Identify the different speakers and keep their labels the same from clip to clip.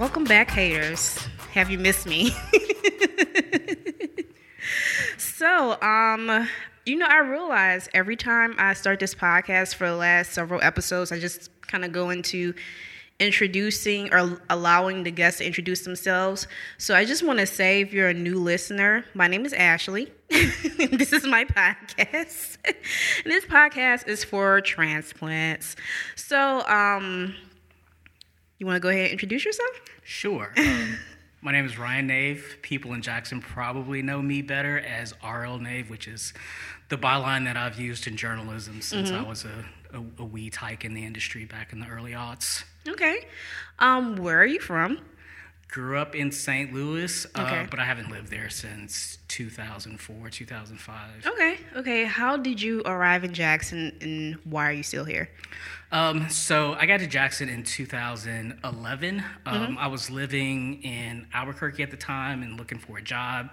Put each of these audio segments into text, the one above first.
Speaker 1: Welcome back, haters. Have you missed me? so, um, you know, I realize every time I start this podcast for the last several episodes, I just kind of go into introducing or allowing the guests to introduce themselves. So I just want to say if you're a new listener, my name is Ashley. this is my podcast. this podcast is for transplants. So, um, you want to go ahead and introduce yourself?
Speaker 2: Sure. Um, my name is Ryan Nave. People in Jackson probably know me better as RL Nave, which is the byline that I've used in journalism since mm-hmm. I was a, a, a wee tyke in the industry back in the early aughts.
Speaker 1: Okay. Um, where are you from?
Speaker 2: Grew up in St. Louis, uh, okay. uh, but I haven't lived there since 2004, 2005.
Speaker 1: Okay, okay. How did you arrive in Jackson and why are you still here?
Speaker 2: Um, so I got to Jackson in 2011. Um, mm-hmm. I was living in Albuquerque at the time and looking for a job.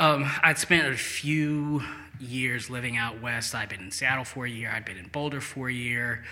Speaker 2: Um, I'd spent a few years living out west. I'd been in Seattle for a year, I'd been in Boulder for a year.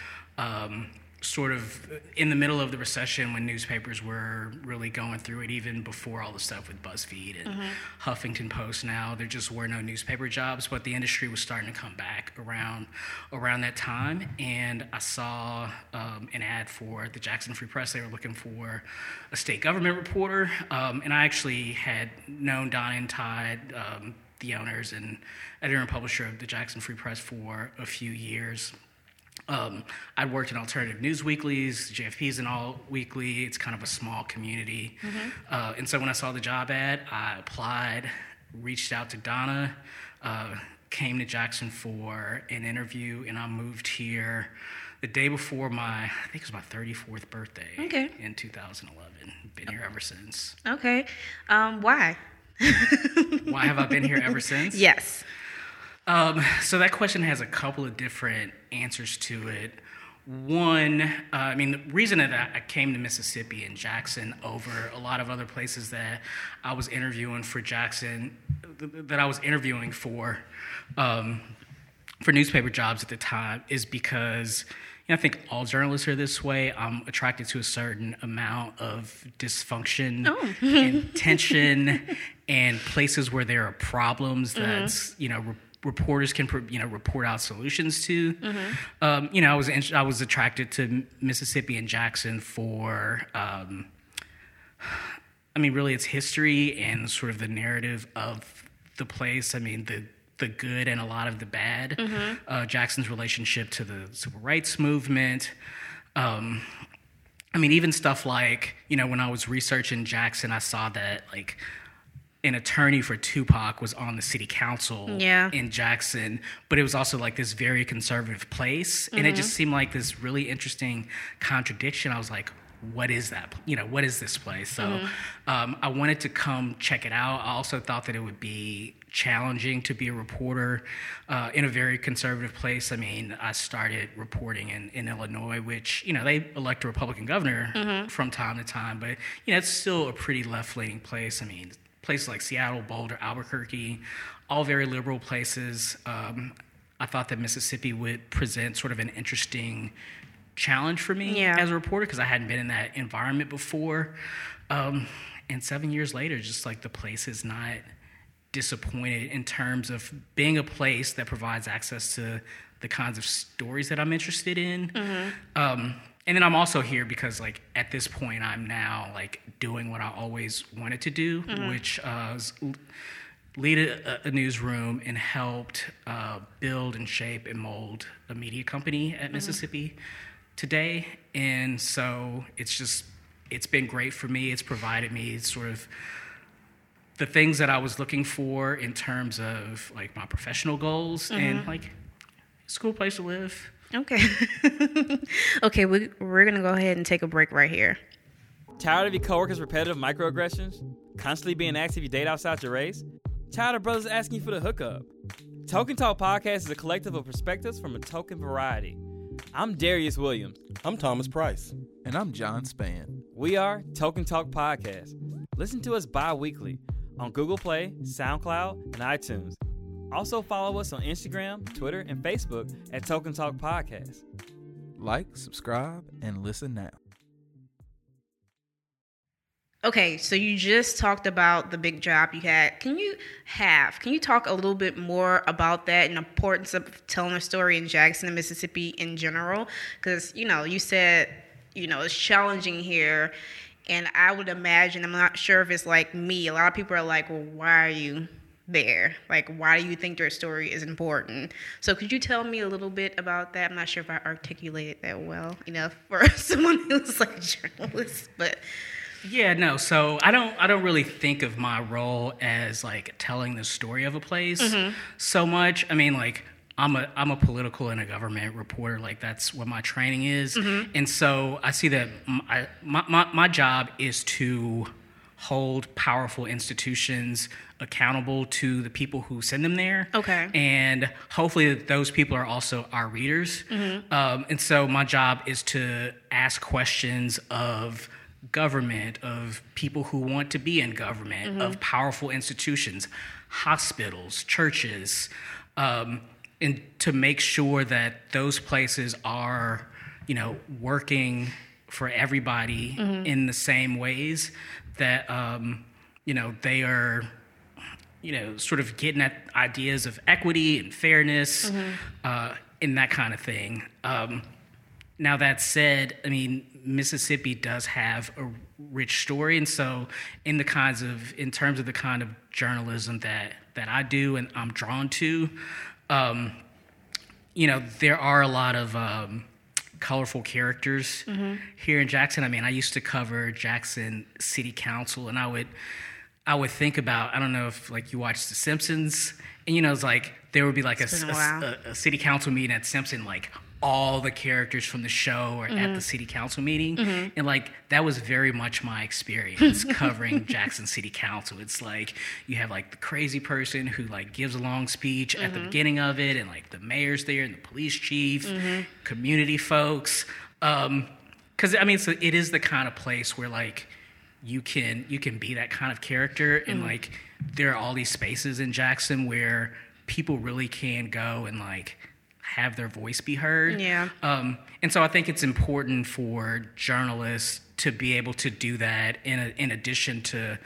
Speaker 2: Sort of in the middle of the recession when newspapers were really going through it, even before all the stuff with BuzzFeed and mm-hmm. Huffington Post. Now there just were no newspaper jobs, but the industry was starting to come back around around that time. And I saw um, an ad for the Jackson Free Press. They were looking for a state government reporter, um, and I actually had known Donna and Todd. Um, the owners and editor and publisher of the Jackson Free Press for a few years. Um, I worked in alternative news weeklies, JFP's an alt weekly. It's kind of a small community. Mm-hmm. Uh, and so when I saw the job ad, I applied, reached out to Donna, uh, came to Jackson for an interview, and I moved here the day before my, I think it was my 34th birthday okay. in 2011. Been here ever since.
Speaker 1: Okay. Um, why?
Speaker 2: why have I been here ever since?
Speaker 1: Yes.
Speaker 2: Um, so that question has a couple of different answers to it. One, uh, I mean, the reason that I came to Mississippi and Jackson over a lot of other places that I was interviewing for Jackson, that I was interviewing for, um, for newspaper jobs at the time, is because you know, I think all journalists are this way. I'm attracted to a certain amount of dysfunction oh. and tension and places where there are problems mm-hmm. that's, mm-hmm. you know, reporters can you know report out solutions to. Mm-hmm. Um, you know, I was I was attracted to Mississippi and Jackson for. Um, I mean, really, it's history and sort of the narrative of the place. I mean, the the good and a lot of the bad. Mm-hmm. Uh, Jackson's relationship to the civil rights movement. Um, I mean, even stuff like you know, when I was researching Jackson, I saw that like an attorney for Tupac was on the city council yeah. in Jackson, but it was also like this very conservative place. Mm-hmm. And it just mm-hmm. seemed like this really interesting contradiction. I was like, what is that? You know, what is this place? So mm-hmm. um, I wanted to come check it out. I also thought that it would be challenging to be a reporter uh, in a very conservative place. I mean, I started reporting in, in Illinois, which, you know, they elect a Republican governor mm-hmm. from time to time, but, you know, it's still a pretty left leaning place. I mean, places like Seattle, Boulder, Albuquerque, all very liberal places. Um, I thought that Mississippi would present sort of an interesting challenge for me yeah. as a reporter because I hadn't been in that environment before. Um, and seven years later, just like the place is not disappointed in terms of being a place that provides access to the kinds of stories that I'm interested in. Mm-hmm. Um, and then I'm also here because like at this point I'm now like doing what I always wanted to do, mm-hmm. which uh, was lead a, a, newsroom and helped uh, build and shape and mold a media company at mm-hmm. Mississippi today. And so it's just it's been great for me. It's provided me sort of the things that I was looking for in terms of like my professional goals mm-hmm. and like it's a cool place to live
Speaker 1: Okay. okay, we, we're going to go ahead and take a break right here.
Speaker 3: Tired of your coworkers' repetitive microaggressions? Constantly being asked if you date outside your race? Tired of brothers asking you for the hookup? Token Talk Podcast is a collective of perspectives from a token variety. I'm Darius Williams.
Speaker 4: I'm Thomas Price.
Speaker 5: And I'm John Span.
Speaker 3: We are Token Talk Podcast. Listen to us bi weekly on Google Play, SoundCloud, and iTunes. Also, follow us on Instagram, Twitter, and Facebook at Token Talk Podcast.
Speaker 5: Like, subscribe, and listen now.
Speaker 1: Okay, so you just talked about the big job you had. Can you have? Can you talk a little bit more about that and the importance of telling a story in Jackson, Mississippi in general? Because you know, you said you know it's challenging here, and I would imagine I'm not sure if it's like me. A lot of people are like, "Well, why are you there? Like, why do you think their story is important?" So, could you tell me a little bit about that? I'm not sure if I articulated that well enough for someone who's like a journalist, but.
Speaker 2: Yeah, no. So I don't I don't really think of my role as like telling the story of a place mm-hmm. so much. I mean, like I'm a I'm a political and a government reporter. Like that's what my training is, mm-hmm. and so I see that my, my, my job is to hold powerful institutions accountable to the people who send them there.
Speaker 1: Okay.
Speaker 2: And hopefully those people are also our readers. Um, and so my job is to ask questions of government, of people who want to be in government, of powerful institutions, hospitals, churches, um, and to make sure that those places are, you know, working for everybody in the same ways that, um, you know, they are you know, sort of getting at ideas of equity and fairness uh, and that kind of thing. Um, now, that said, I mean, Mississippi does have a rich story, and so in the kinds of, in terms of the kind of journalism that that I do and I'm drawn to, um, you know, there are a lot of um, colorful characters here in Jackson. I mean, I used to cover Jackson City Council, and I would I would think about I don't know if like you watched The Simpsons, and you know it's like there would be like a,
Speaker 1: a
Speaker 2: a- a- a city council meeting at Simpson, like all the characters from the show are
Speaker 1: Mm-hmm.
Speaker 2: at the city council meeting, and like that was very much my experience covering Jackson City Council. It's like you have like the crazy person who like gives a long speech at
Speaker 1: Mm-hmm.
Speaker 2: the beginning of it, and like the mayor's there and the police chief,
Speaker 1: Mm-hmm.
Speaker 2: community folks. Um, because I mean, so it is the kind of place where like you can you can be that kind of character and like there are all these spaces in Jackson where people really can go and like have their voice be heard.
Speaker 1: Yeah.
Speaker 2: Um, and so I think it's important for journalists to be able to do that in a, in addition to,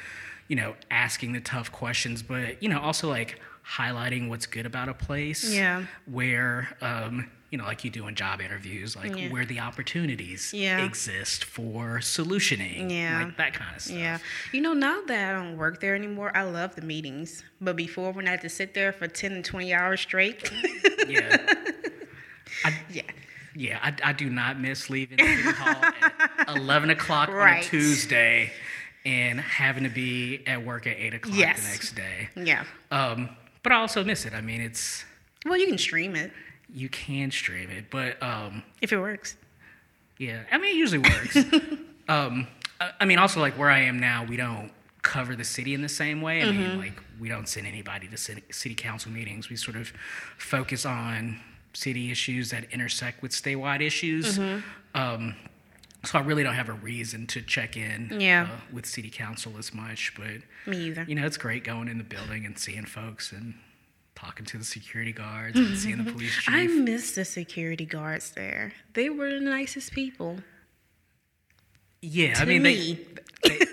Speaker 2: you know, asking the tough questions, but you know, also like highlighting what's good about a place.
Speaker 1: Yeah.
Speaker 2: Where um, you know, like you do in job interviews, like
Speaker 1: Yeah.
Speaker 2: where the opportunities
Speaker 1: Yeah.
Speaker 2: exist for solutioning.
Speaker 1: Yeah.
Speaker 2: Like that kind of stuff.
Speaker 1: Yeah. You know, now that I don't work there anymore, I love the meetings. But before, when I had to sit there for 10 and 20 hours straight,
Speaker 2: Yeah. I,
Speaker 1: yeah.
Speaker 2: yeah, I, I do not miss leaving City Hall at 11 o'clock on a Tuesday and having to be at work at 8 o'clock
Speaker 1: Yes.
Speaker 2: the next day.
Speaker 1: Yeah.
Speaker 2: Um, but I also miss it. I mean, it's,
Speaker 1: Well, you can stream it
Speaker 2: you can stream it, but um,
Speaker 1: if it works.
Speaker 2: yeah, I mean, it usually works. um, I, I mean, also, like where I am now, we don't cover the city in the same way. I mean, like we don't send anybody to city, city council meetings. We sort of focus on city issues that intersect with statewide issues. Um, so I really don't have a reason to check in
Speaker 1: Yeah.
Speaker 2: uh, with city council as much, but
Speaker 1: Me either.
Speaker 2: you know, it's great going in the building and seeing folks and talking to the security guards and seeing the police chief.
Speaker 1: I miss the security guards there. They were the nicest people.
Speaker 2: Yeah, I mean
Speaker 1: me.
Speaker 2: they, they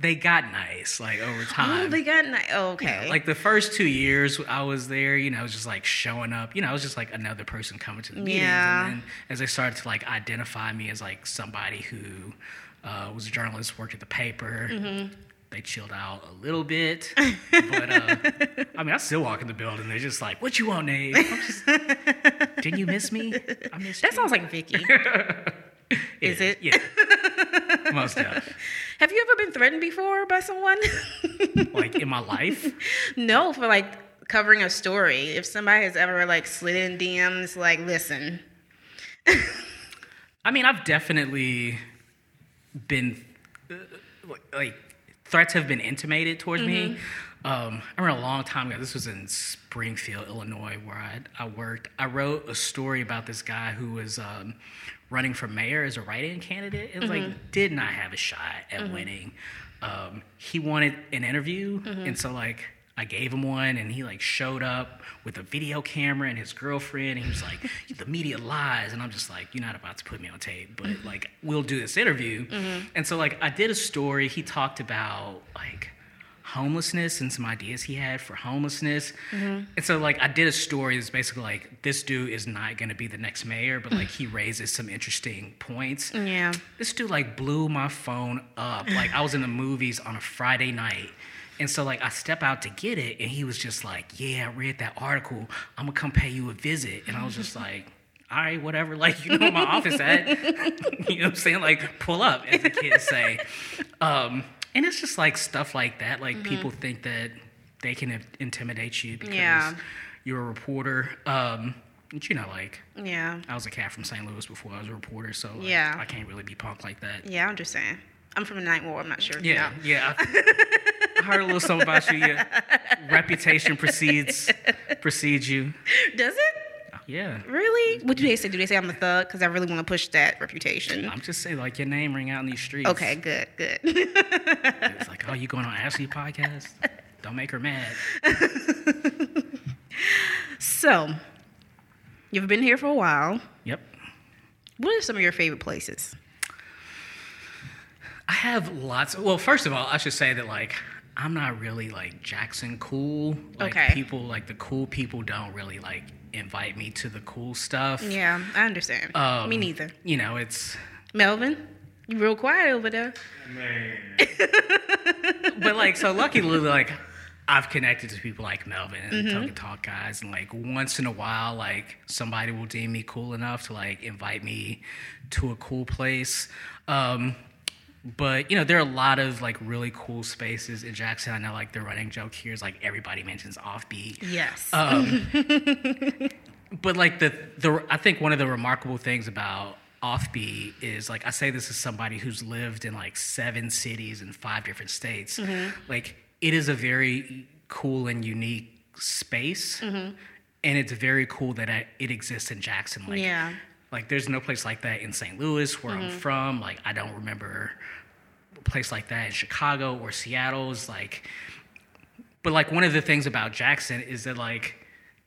Speaker 2: they got nice like over time.
Speaker 1: Oh, they got nice. Oh, okay.
Speaker 2: like the first two years I was there, you know, I was just like showing up. You know, I was just like another person coming to the meetings.
Speaker 1: Yeah.
Speaker 2: And then as they started to like identify me as like somebody who uh, was a journalist, worked at the paper,
Speaker 1: Mm-hmm.
Speaker 2: they chilled out a little bit. but uh, I mean, I still walk in the building. They're just like, "What you want, Nate?" I'm just, Didn't you miss me? I missed
Speaker 1: that
Speaker 2: you.
Speaker 1: sounds like Vicky. is it?
Speaker 2: Yeah. Most definitely.
Speaker 1: Have you ever been threatened before by someone?
Speaker 2: Like in my life.
Speaker 1: no, for like covering a story. If somebody has ever like slid in DMs, like, listen,
Speaker 2: I mean, I've definitely been uh, like threats have been intimated towards me. Um, I remember a long time ago. This was in Springfield, Illinois, where I I worked. I wrote a story about this guy who was um, running for mayor as a write-in candidate. It was like mm-hmm. did not have a shot at mm-hmm. winning. Um, he wanted an interview, mm-hmm. and so like I gave him one, and he like showed up with a video camera and his girlfriend, and he was like, "The media lies," and I'm just like, "You're not about to put me on tape, but like we'll do this interview." And so like I did a story. He talked about like homelessness and some ideas he had for homelessness. And so like I did a story that's basically like this dude is not going to be the next mayor, but like he raises some interesting points.
Speaker 1: Yeah.
Speaker 2: This dude like blew my phone up. Like I was in the movies on a Friday night. And so like I step out to get it and he was just like, "Yeah, I read that article. I'm going to come pay you a visit." And I was just like, all right, whatever. Like, you know where my office at. you know what I'm saying? Like, pull up, as the kids say. Um, and it's just like stuff like that. Like, people think that they can intimidate you because
Speaker 1: Yeah.
Speaker 2: you're a reporter. Um, but, you know, like,
Speaker 1: Yeah.
Speaker 2: I was a cat from St. Louis before I was a reporter, so like,
Speaker 1: Yeah.
Speaker 2: I can't really be punk like that.
Speaker 1: Yeah, I'm just saying. I'm from the Night War. I'm not sure.
Speaker 2: Yeah, yeah. I, I heard a little something about you. Your reputation precedes precedes you.
Speaker 1: Does it?
Speaker 2: Yeah.
Speaker 1: Really? What do they say? Do they say I'm a thug? Because I really want to push that reputation.
Speaker 2: I'm just saying, like, your name ring out in these streets.
Speaker 1: Okay, good, good.
Speaker 2: It's like, oh, you going on Ashley podcast? Don't make her mad.
Speaker 1: so, you've been here for a while.
Speaker 2: Yep.
Speaker 1: What are some of your favorite places?
Speaker 2: I have lots. well, first of all, I should say that like I'm not really like Jackson cool. Like
Speaker 1: Okay.
Speaker 2: people like the cool people don't really like invite me to the cool stuff.
Speaker 1: Yeah, I understand.
Speaker 2: Um,
Speaker 1: Me neither.
Speaker 2: You know, it's
Speaker 1: Melvin, you real quiet over there.
Speaker 2: but like so luckily like I've connected to people like Melvin and
Speaker 1: Mm-hmm.
Speaker 2: Token Talk guys, and like once in a while, like somebody will deem me cool enough to like invite me to a cool place. Um, but you know, there are a lot of like really cool spaces in Jackson. I know like the running joke here is like everybody mentions offbeat.
Speaker 1: Yes.
Speaker 2: Um, but like the the I think one of the remarkable things about offbeat is like I say this as somebody who's lived in like seven cities in five different states. Like it is a very cool and unique space, and it's very cool that it, it exists in Jackson. Like,
Speaker 1: Yeah.
Speaker 2: Like there's no place like that in St. Louis where I'm from. Like I don't remember a place like that in Chicago or Seattle. Is like but like one of the things about Jackson is that like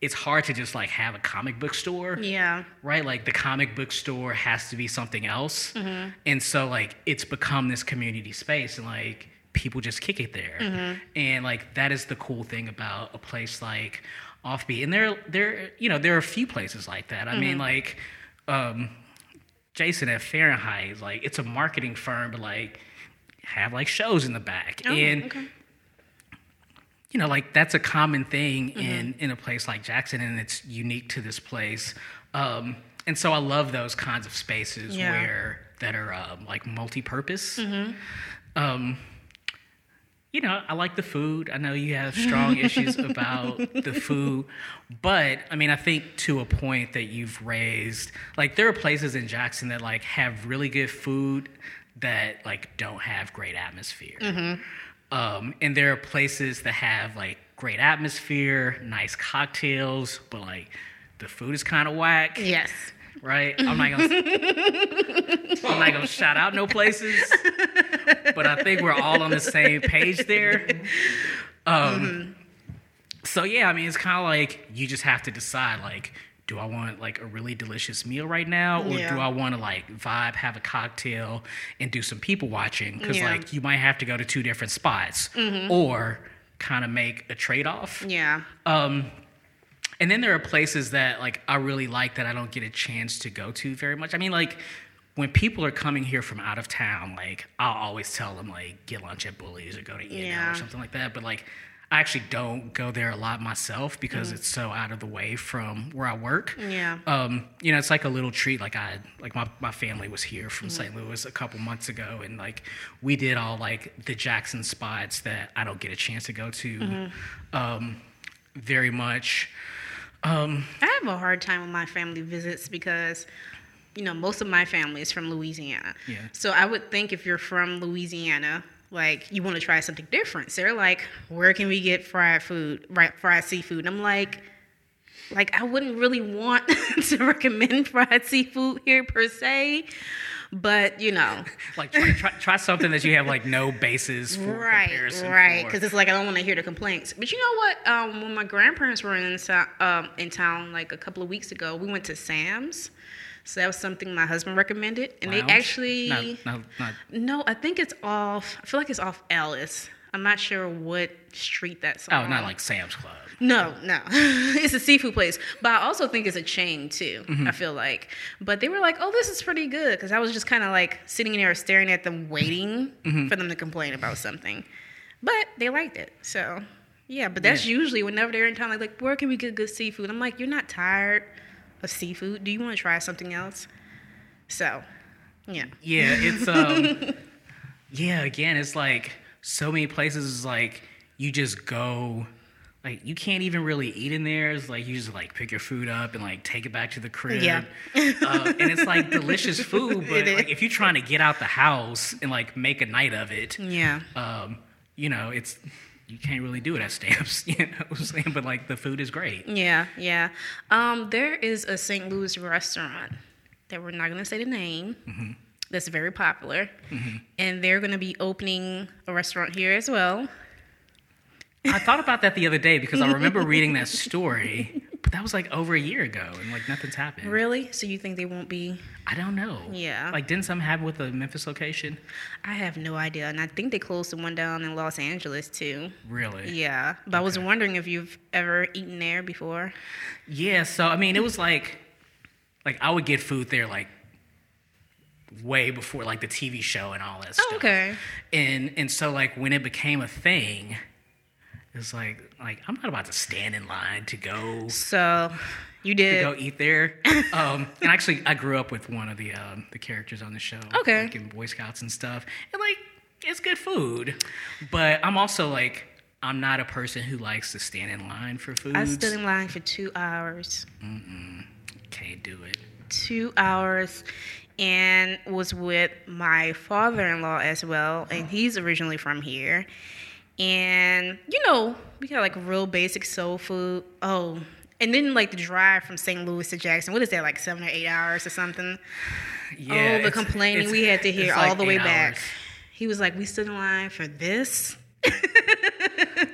Speaker 2: it's hard to just like have a comic book store,
Speaker 1: yeah.
Speaker 2: right? Like the comic book store has to be something else,
Speaker 1: Mm-hmm.
Speaker 2: and so like it's become this community space, and like people just kick it there,
Speaker 1: Mm-hmm.
Speaker 2: and like that is the cool thing about a place like Offbeat, and there there you know there are a few places like that. I
Speaker 1: Mm-hmm.
Speaker 2: mean like. Um Jason at Fahrenheit, like it's a marketing firm, but like have like shows in the back,
Speaker 1: Oh,
Speaker 2: and
Speaker 1: okay.
Speaker 2: you know, like that's a common thing
Speaker 1: Mm-hmm.
Speaker 2: in in a place like Jackson, and it's unique to this place. Um, and so I love those kinds of spaces
Speaker 1: Yeah.
Speaker 2: where that are um, like multi-purpose.
Speaker 1: Mm-hmm.
Speaker 2: Um, you know, I like the food. I know you have strong issues about the food, but I mean, I think to a point that you've raised, like there are places in Jackson that like have really good food that like don't have great atmosphere.
Speaker 1: Mm-hmm.
Speaker 2: Um, and there are places that have like great atmosphere, nice cocktails, but like the food is kind of whack
Speaker 1: Yes.
Speaker 2: right? I'm not gonna I'm not gonna shout out no places, but I think we're all on the same page there. Um, So yeah, I mean, it's kind of like you just have to decide like. Do I want like a really delicious meal right now, or
Speaker 1: Yeah.
Speaker 2: do I want to like vibe, have a cocktail, and do some people watching? Because
Speaker 1: Yeah.
Speaker 2: like you might have to go to two different spots, or kind of make a trade off.
Speaker 1: Yeah.
Speaker 2: Um, and then there are places that like I really like that I don't get a chance to go to very much. I mean, like when people are coming here from out of town, like I'll always tell them like get lunch at Bully's or go to In
Speaker 1: Yeah.
Speaker 2: or something like that. But like I actually don't go there a lot myself because it's so out of the way from where I work.
Speaker 1: Yeah.
Speaker 2: Um, you know, it's like a little treat. Like I, like my, my family was here from St. Louis a couple months ago, and like we did all like the Jackson spots that I don't get a chance to go to, um, very much. Um,
Speaker 1: I have a hard time with my family visits because, you know, most of my family is from Louisiana.
Speaker 2: Yeah.
Speaker 1: So I would think if you're from Louisiana, like you want to try something different. So they're like, where can we get fried food, right? Fried seafood. And I'm like, like I wouldn't really want to recommend fried seafood here per se, But you know,
Speaker 2: Like try, try, try something that you have like no basis for
Speaker 1: right,
Speaker 2: comparison.
Speaker 1: right, because it's like I don't want to hear the complaints. But you know what? Um, when my grandparents were in um, in town like a couple of weeks ago, we went to Sam's. So that was something my husband recommended, and
Speaker 2: Lounge?
Speaker 1: they actually
Speaker 2: no, no, not
Speaker 1: no, I think it's off. I feel like it's off Ellis. I'm not sure what street that's
Speaker 2: oh,
Speaker 1: on.
Speaker 2: Oh, not like Sam's Club.
Speaker 1: No, no. it's a seafood place. But I also think it's a chain too,
Speaker 2: Mm-hmm.
Speaker 1: I feel like. But they were like, oh, this is pretty good. Because I was just kind of like sitting in there staring at them, waiting
Speaker 2: Mm-hmm.
Speaker 1: for them to complain about something. But they liked it. So, yeah. But that's
Speaker 2: Yeah.
Speaker 1: usually whenever they're in town, like, like, where can we get good seafood? I'm like, you're not tired of seafood. Do you want to try something else? So, yeah.
Speaker 2: Yeah, it's um Yeah, again, it's like so many places is like you just go like you can't even really eat in there. It's like you just like pick your food up and like take it back to the crib.
Speaker 1: Yeah.
Speaker 2: uh, and it's like delicious food, but like if you're trying to get out the house and like make a night of it,
Speaker 1: Yeah.
Speaker 2: um, you know, it's you can't really do it at stamps, you know what I'm saying? But like the food is great.
Speaker 1: Yeah, yeah. Um, there is a St. Louis restaurant that we're not going to say the name.
Speaker 2: Mm-hmm.
Speaker 1: That's very popular, mm-hmm. and they're going to be opening a restaurant here as well.
Speaker 2: I thought about that the other day because I remember reading that story, but that was like over a year ago and like nothing's happened.
Speaker 1: Really? So you think they won't be?
Speaker 2: I don't know.
Speaker 1: Yeah.
Speaker 2: Like, didn't something happen with the Memphis location?
Speaker 1: I have no idea, and I think they closed the one down in Los Angeles too.
Speaker 2: Really?
Speaker 1: Yeah, but I was wondering if you've ever eaten there before.
Speaker 2: Yeah. So I mean, it was like, like I would get food there like way before like the TV show and all that stuff.
Speaker 1: Oh, okay.
Speaker 2: And and so like when it became a thing, it was like like I'm not about to stand in line to go
Speaker 1: So you did to
Speaker 2: go eat there. um, and actually, I grew up with one of the um, the characters on the show,
Speaker 1: Okay.
Speaker 2: like in Boy Scouts and stuff. And like, it's good food, but I'm also like, I'm not a person who likes to stand in line for food.
Speaker 1: I stood in line for two hours. Mm-mm.
Speaker 2: Can't do it.
Speaker 1: two hours and was with my father-in-law as well and he's originally from here. And you know we got like real basic soul food. Oh and then like the drive from st louis to jackson what is that like seven or eight hours or something?
Speaker 2: Yeah,
Speaker 1: oh the complaining
Speaker 2: it's-
Speaker 1: we had to hear
Speaker 2: like
Speaker 1: all the way
Speaker 2: eight
Speaker 1: back.
Speaker 2: hours.
Speaker 1: he was like we stood in line for this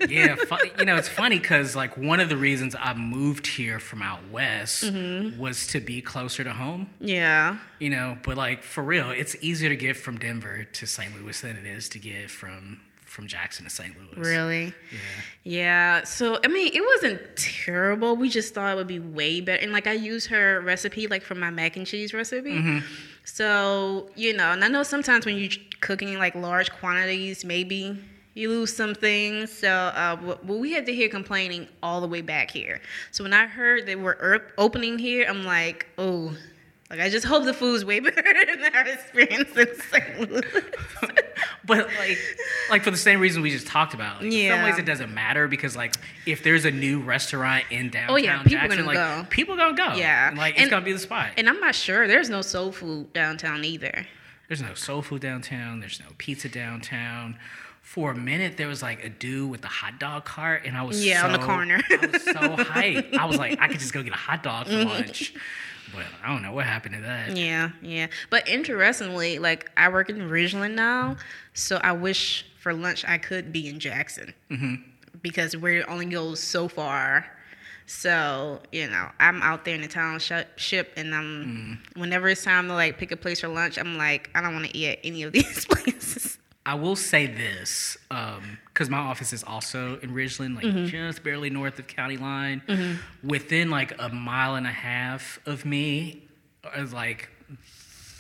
Speaker 2: yeah, you know, it's funny because like one of the reasons I moved here from out west
Speaker 1: Mm-hmm.
Speaker 2: was to be closer to home.
Speaker 1: yeah
Speaker 2: You know, but like for real, it's easier to get from Denver to St. Louis than it is to get from from Jackson to St. Louis.
Speaker 1: Really?
Speaker 2: Yeah.
Speaker 1: Yeah. So I mean, it wasn't terrible. We just thought it would be way better. And like I used her recipe, like for my mac and cheese recipe. So you know, and I know sometimes when you're cooking like large quantities, maybe you lose some things. So, uh, we had to hear complaining all the way back here. So when I heard they were er- opening here, I'm like, oh. Like I just hope the food's way better than our experience in St. Louis.
Speaker 2: But like, like for the same reason we just talked about. Like, In some ways, it doesn't matter because like if there's a new restaurant in downtown
Speaker 1: Oh, yeah, people
Speaker 2: Jackson,
Speaker 1: gonna
Speaker 2: like
Speaker 1: go.
Speaker 2: people gonna go.
Speaker 1: Yeah.
Speaker 2: like it's
Speaker 1: And-
Speaker 2: gonna be the spot.
Speaker 1: and I'm not sure. There's no soul food downtown either.
Speaker 2: There's no soul food downtown. There's no pizza downtown. For a minute, there was like a dude with a hot dog cart, and I was
Speaker 1: Yeah, on the corner.
Speaker 2: I was so hyped. I was like, I could just go get a hot dog for
Speaker 1: Mm-hmm.
Speaker 2: lunch. But I don't know what happened to that.
Speaker 1: Yeah, yeah. But interestingly, like I work in Ridgeland now, so I wish for lunch I could be in Jackson
Speaker 2: Mm-hmm.
Speaker 1: because where it only goes so far. So you know, I'm out there in the township, and I'm
Speaker 2: Mm.
Speaker 1: whenever it's time to like pick a place for lunch, I'm like, I don't want to eat at any of these places.
Speaker 2: I will say this, because my office is also in Ridgeland, like
Speaker 1: Mm-hmm.
Speaker 2: just barely north of county line. Within like a mile and a half of me is like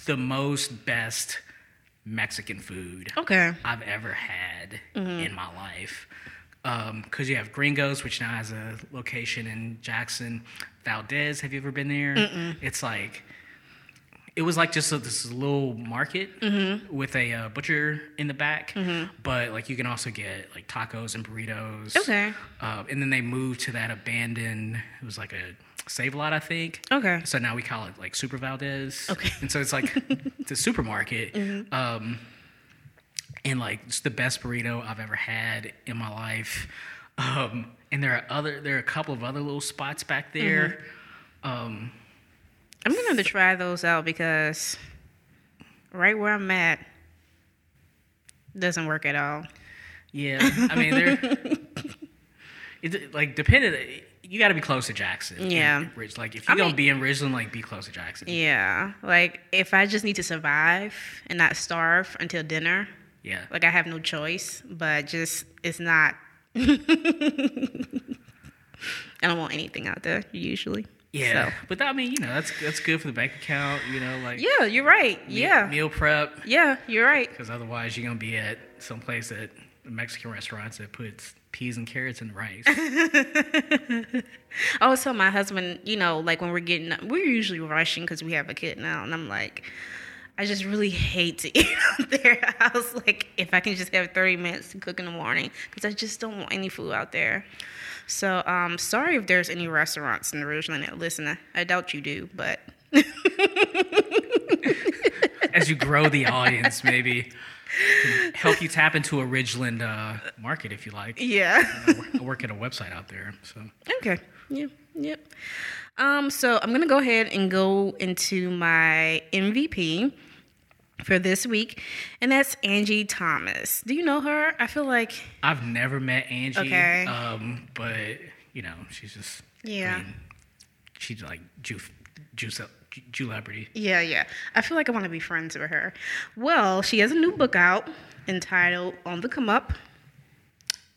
Speaker 2: the most best Mexican food
Speaker 1: Okay.
Speaker 2: I've ever had
Speaker 1: Mm-hmm.
Speaker 2: in my life. Because you have Gringos, which now has a location in Jackson. Valdez, have you ever been there? It's like it was like just a, this little market
Speaker 1: Mm-hmm.
Speaker 2: with a uh, butcher in the back, but like you can also get like tacos and burritos.
Speaker 1: Okay.
Speaker 2: Uh, and then they moved to that abandoned. It was like a Save a Lot, I think.
Speaker 1: Okay.
Speaker 2: So now we call it like Super Valdez.
Speaker 1: Okay. Mm-hmm.
Speaker 2: And so it's like the supermarket. Um, and like it's the best burrito I've ever had in my life. Um, and there are other there are a couple of other little spots back there.
Speaker 1: Mm-hmm.
Speaker 2: Um,
Speaker 1: I'm gonna have to try those out because right where I'm at. Doesn't work at all.
Speaker 2: Yeah, I mean, they're it's like dependent. You got to be close to Jackson. and
Speaker 1: Yeah.
Speaker 2: Like if
Speaker 1: I
Speaker 2: you're gonna
Speaker 1: mean-
Speaker 2: be in Ridgeland, like be close to Jackson.
Speaker 1: Yeah, like if I just need to survive and not starve until dinner,
Speaker 2: Yeah.
Speaker 1: like I have no choice. But just it's not. I don't want anything out there usually.
Speaker 2: Yeah,
Speaker 1: So-
Speaker 2: but I mean, you know, that's that's good for the bank account. You know, like
Speaker 1: Yeah, you're right.
Speaker 2: me-
Speaker 1: Yeah.
Speaker 2: meal prep.
Speaker 1: Yeah, you're right.
Speaker 2: Because otherwise, you're gonna be at some place at Mexican restaurants that puts peas and carrots in rice.
Speaker 1: I tell my husband, you know, like when we're getting, we're usually rushing because we have a kid now, and I'm like, I just really hate to eat out there. I was like, if I can just have 30 minutes to cook in the morning, because I just don't want any food out there. So, um, sorry if there's any restaurants in the Ridgeland that listen. I, I doubt you do, but
Speaker 2: As you grow the audience, maybe can help you tap into a Ridgeland uh, market if you like.
Speaker 1: yeah.
Speaker 2: I work, I work at a website out there, so
Speaker 1: Okay. yeah, Yep. Um, so I'm gonna go ahead and go into my MVP for this week, and that's Angie Thomas. Do you know her? I feel like
Speaker 2: I've never met Angie.
Speaker 1: Okay.
Speaker 2: Um, but you know, she's just
Speaker 1: Yeah.
Speaker 2: I mean, she's like Jew, Jew, celebrity.
Speaker 1: yeah, yeah. I feel like I want to be friends with her. Well, she has a new book out entitled "On the Come Up."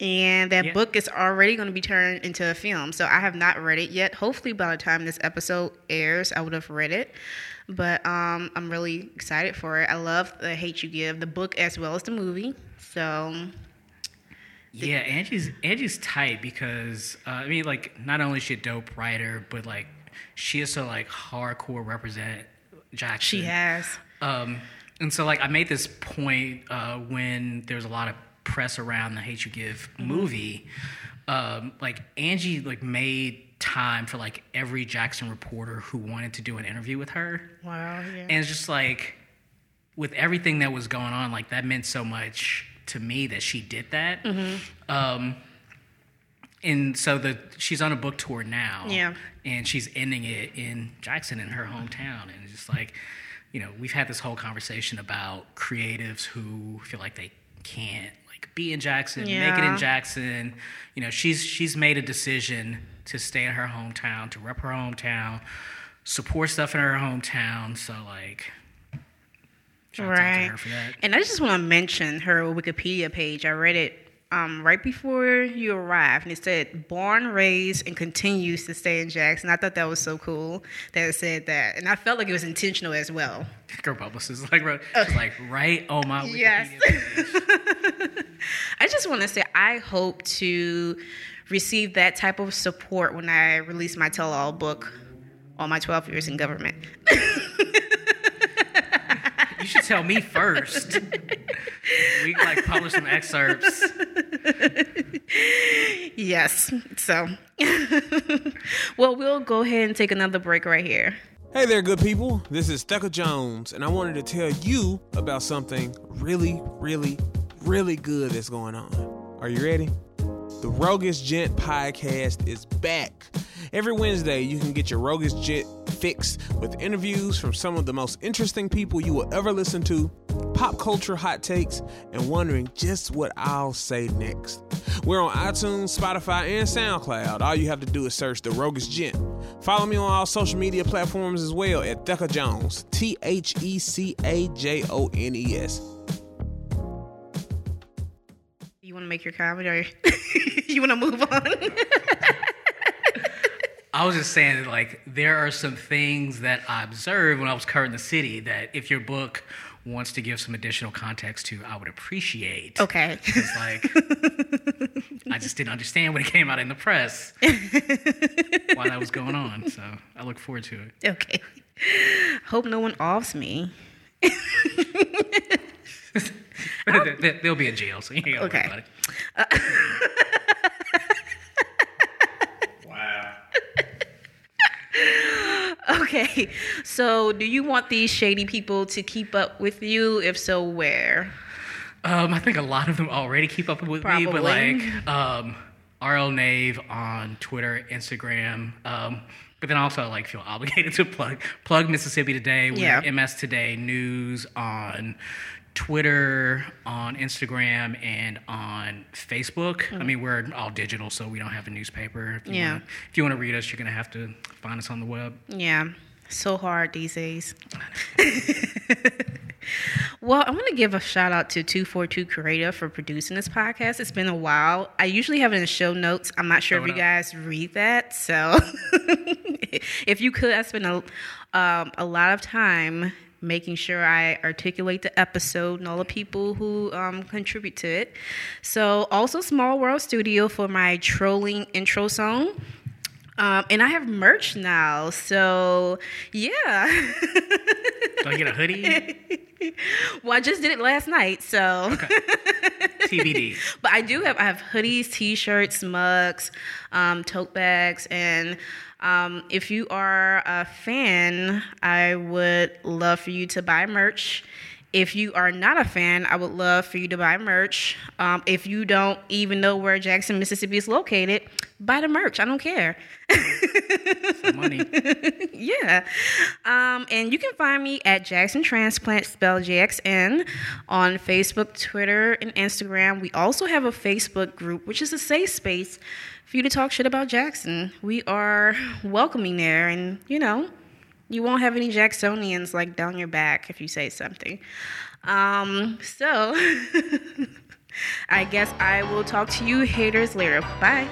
Speaker 1: And that
Speaker 2: Yeah.
Speaker 1: book is already going to be turned into a film. So I have not read it yet. Hopefully, by the time this episode airs, I would have read it. But um, I'm really excited for it. I love the Hate U Give, the book as well as the movie. So
Speaker 2: Yeah, Angie's Angie's tight because uh, I mean, like, not only is she a dope writer, but like, she is so like hardcore represent Jackson.
Speaker 1: she has.
Speaker 2: Um, and so like I made this point uh, when there's a lot of press around the Hate U Give movie. Um, like Angie like made time for like every Jackson reporter who wanted to do an interview with her.
Speaker 1: Wow. Yeah.
Speaker 2: And it's just like with everything that was going on, like that meant so much to me that she did that.
Speaker 1: Mm-hmm.
Speaker 2: Um, and so the she's on a book tour now.
Speaker 1: Yeah.
Speaker 2: And she's ending it in Jackson in her hometown. And it's just like, you know, we've had this whole conversation about creatives who feel like they can't like be in Jackson, make it in Jackson. You know, she's she's made a decision to stay in her hometown, to rep her hometown, support stuff in her hometown. So like shout out to
Speaker 1: right.
Speaker 2: her for that.
Speaker 1: And I just want to mention her Wikipedia page. I read it um, right before you arrived, and it said born, raised, and continues to stay in Jackson. I thought that was so cool that it said that, and I felt like it was intentional as well.
Speaker 2: Her publicist like wrote, like right on my Wikipedia
Speaker 1: Yes.
Speaker 2: page.
Speaker 1: I just want to say I hope to receive that type of support when I released my tell-all book on my 12 years in government.
Speaker 2: You should tell me first. we like publish some excerpts.
Speaker 1: yes. So, well, we'll go ahead and take another break right here.
Speaker 4: Hey there, good people. This is Theca Jones, and I wanted to tell you about something really, really, really good that's going on. Are you ready? The Roguish Gent podcast is back. Every Wednesday, you can get your Roguish Gent fix with interviews from some of the most interesting people you will ever listen to, pop culture hot takes, and wondering just what I'll say next. We're on iTunes, Spotify, and SoundCloud. All you have to do is search The Roguish Gent. Follow me on all social media platforms as well at Theca Jones, T H E C A J O N E S.
Speaker 1: You want to make your comment or you want to move on?
Speaker 2: I was just saying that like there are some things that I observed when I was covering the city that if your book wants to give some additional context to, I would appreciate.
Speaker 1: okay.
Speaker 2: It's like I just didn't understand when it came out in the press why that was going on. So I look forward to it.
Speaker 1: Okay. Hope no one offs me.
Speaker 2: They- They'll be in jail, so you ain't gotta
Speaker 1: Okay.
Speaker 2: worry about it.
Speaker 1: Okay. So, do you want these shady people to keep up with you? If so, where?
Speaker 2: Um, I think a lot of them already keep up with me, but
Speaker 1: Probably.
Speaker 2: like, um, RL Nave on Twitter, Instagram. Um, but then also like feel obligated to plug plug Mississippi Today.
Speaker 1: Yeah.
Speaker 2: MS Today News on Twitter, on Instagram, and on Facebook. I mean, we're all digital, so we don't have a newspaper. If you
Speaker 1: Yeah.
Speaker 2: Wanna, if you want to read us, you're gonna have to find us on the web.
Speaker 1: Yeah, so hard these days. well, I want to give a shout out to 242 Creative for producing this podcast. It's been a while. I usually have it in the show notes. I'm not sure if you
Speaker 2: up.
Speaker 1: guys read that. So if you could, I spend a, um, a lot of time making sure I articulate the episode and all the people who um, contribute to it. So also Small World Studio for my trolling intro song. Um, and I have merch now, so yeah.
Speaker 2: Do I get a hoodie?
Speaker 1: well, I just did it last night, so.
Speaker 2: TBD.
Speaker 1: But I do have I have hoodies, t-shirts, mugs, um, tote bags, and um, if you are a fan, I would love for you to buy merch. If you are not a fan, I would love for you to buy merch. Um, if you don't even know where Jackson, Mississippi is located, buy the merch. I don't care.
Speaker 2: Money.
Speaker 1: Yeah. Um, and you can find me at Jackson Transplant, spell JXN, on Facebook, Twitter, and Instagram. We also have a Facebook group, which is a safe space for you to talk shit about Jackson. We are welcoming there, and you know, you won't have any Jacksonians like down your back if you say something. Um, so I guess I will talk to you haters later. Bye.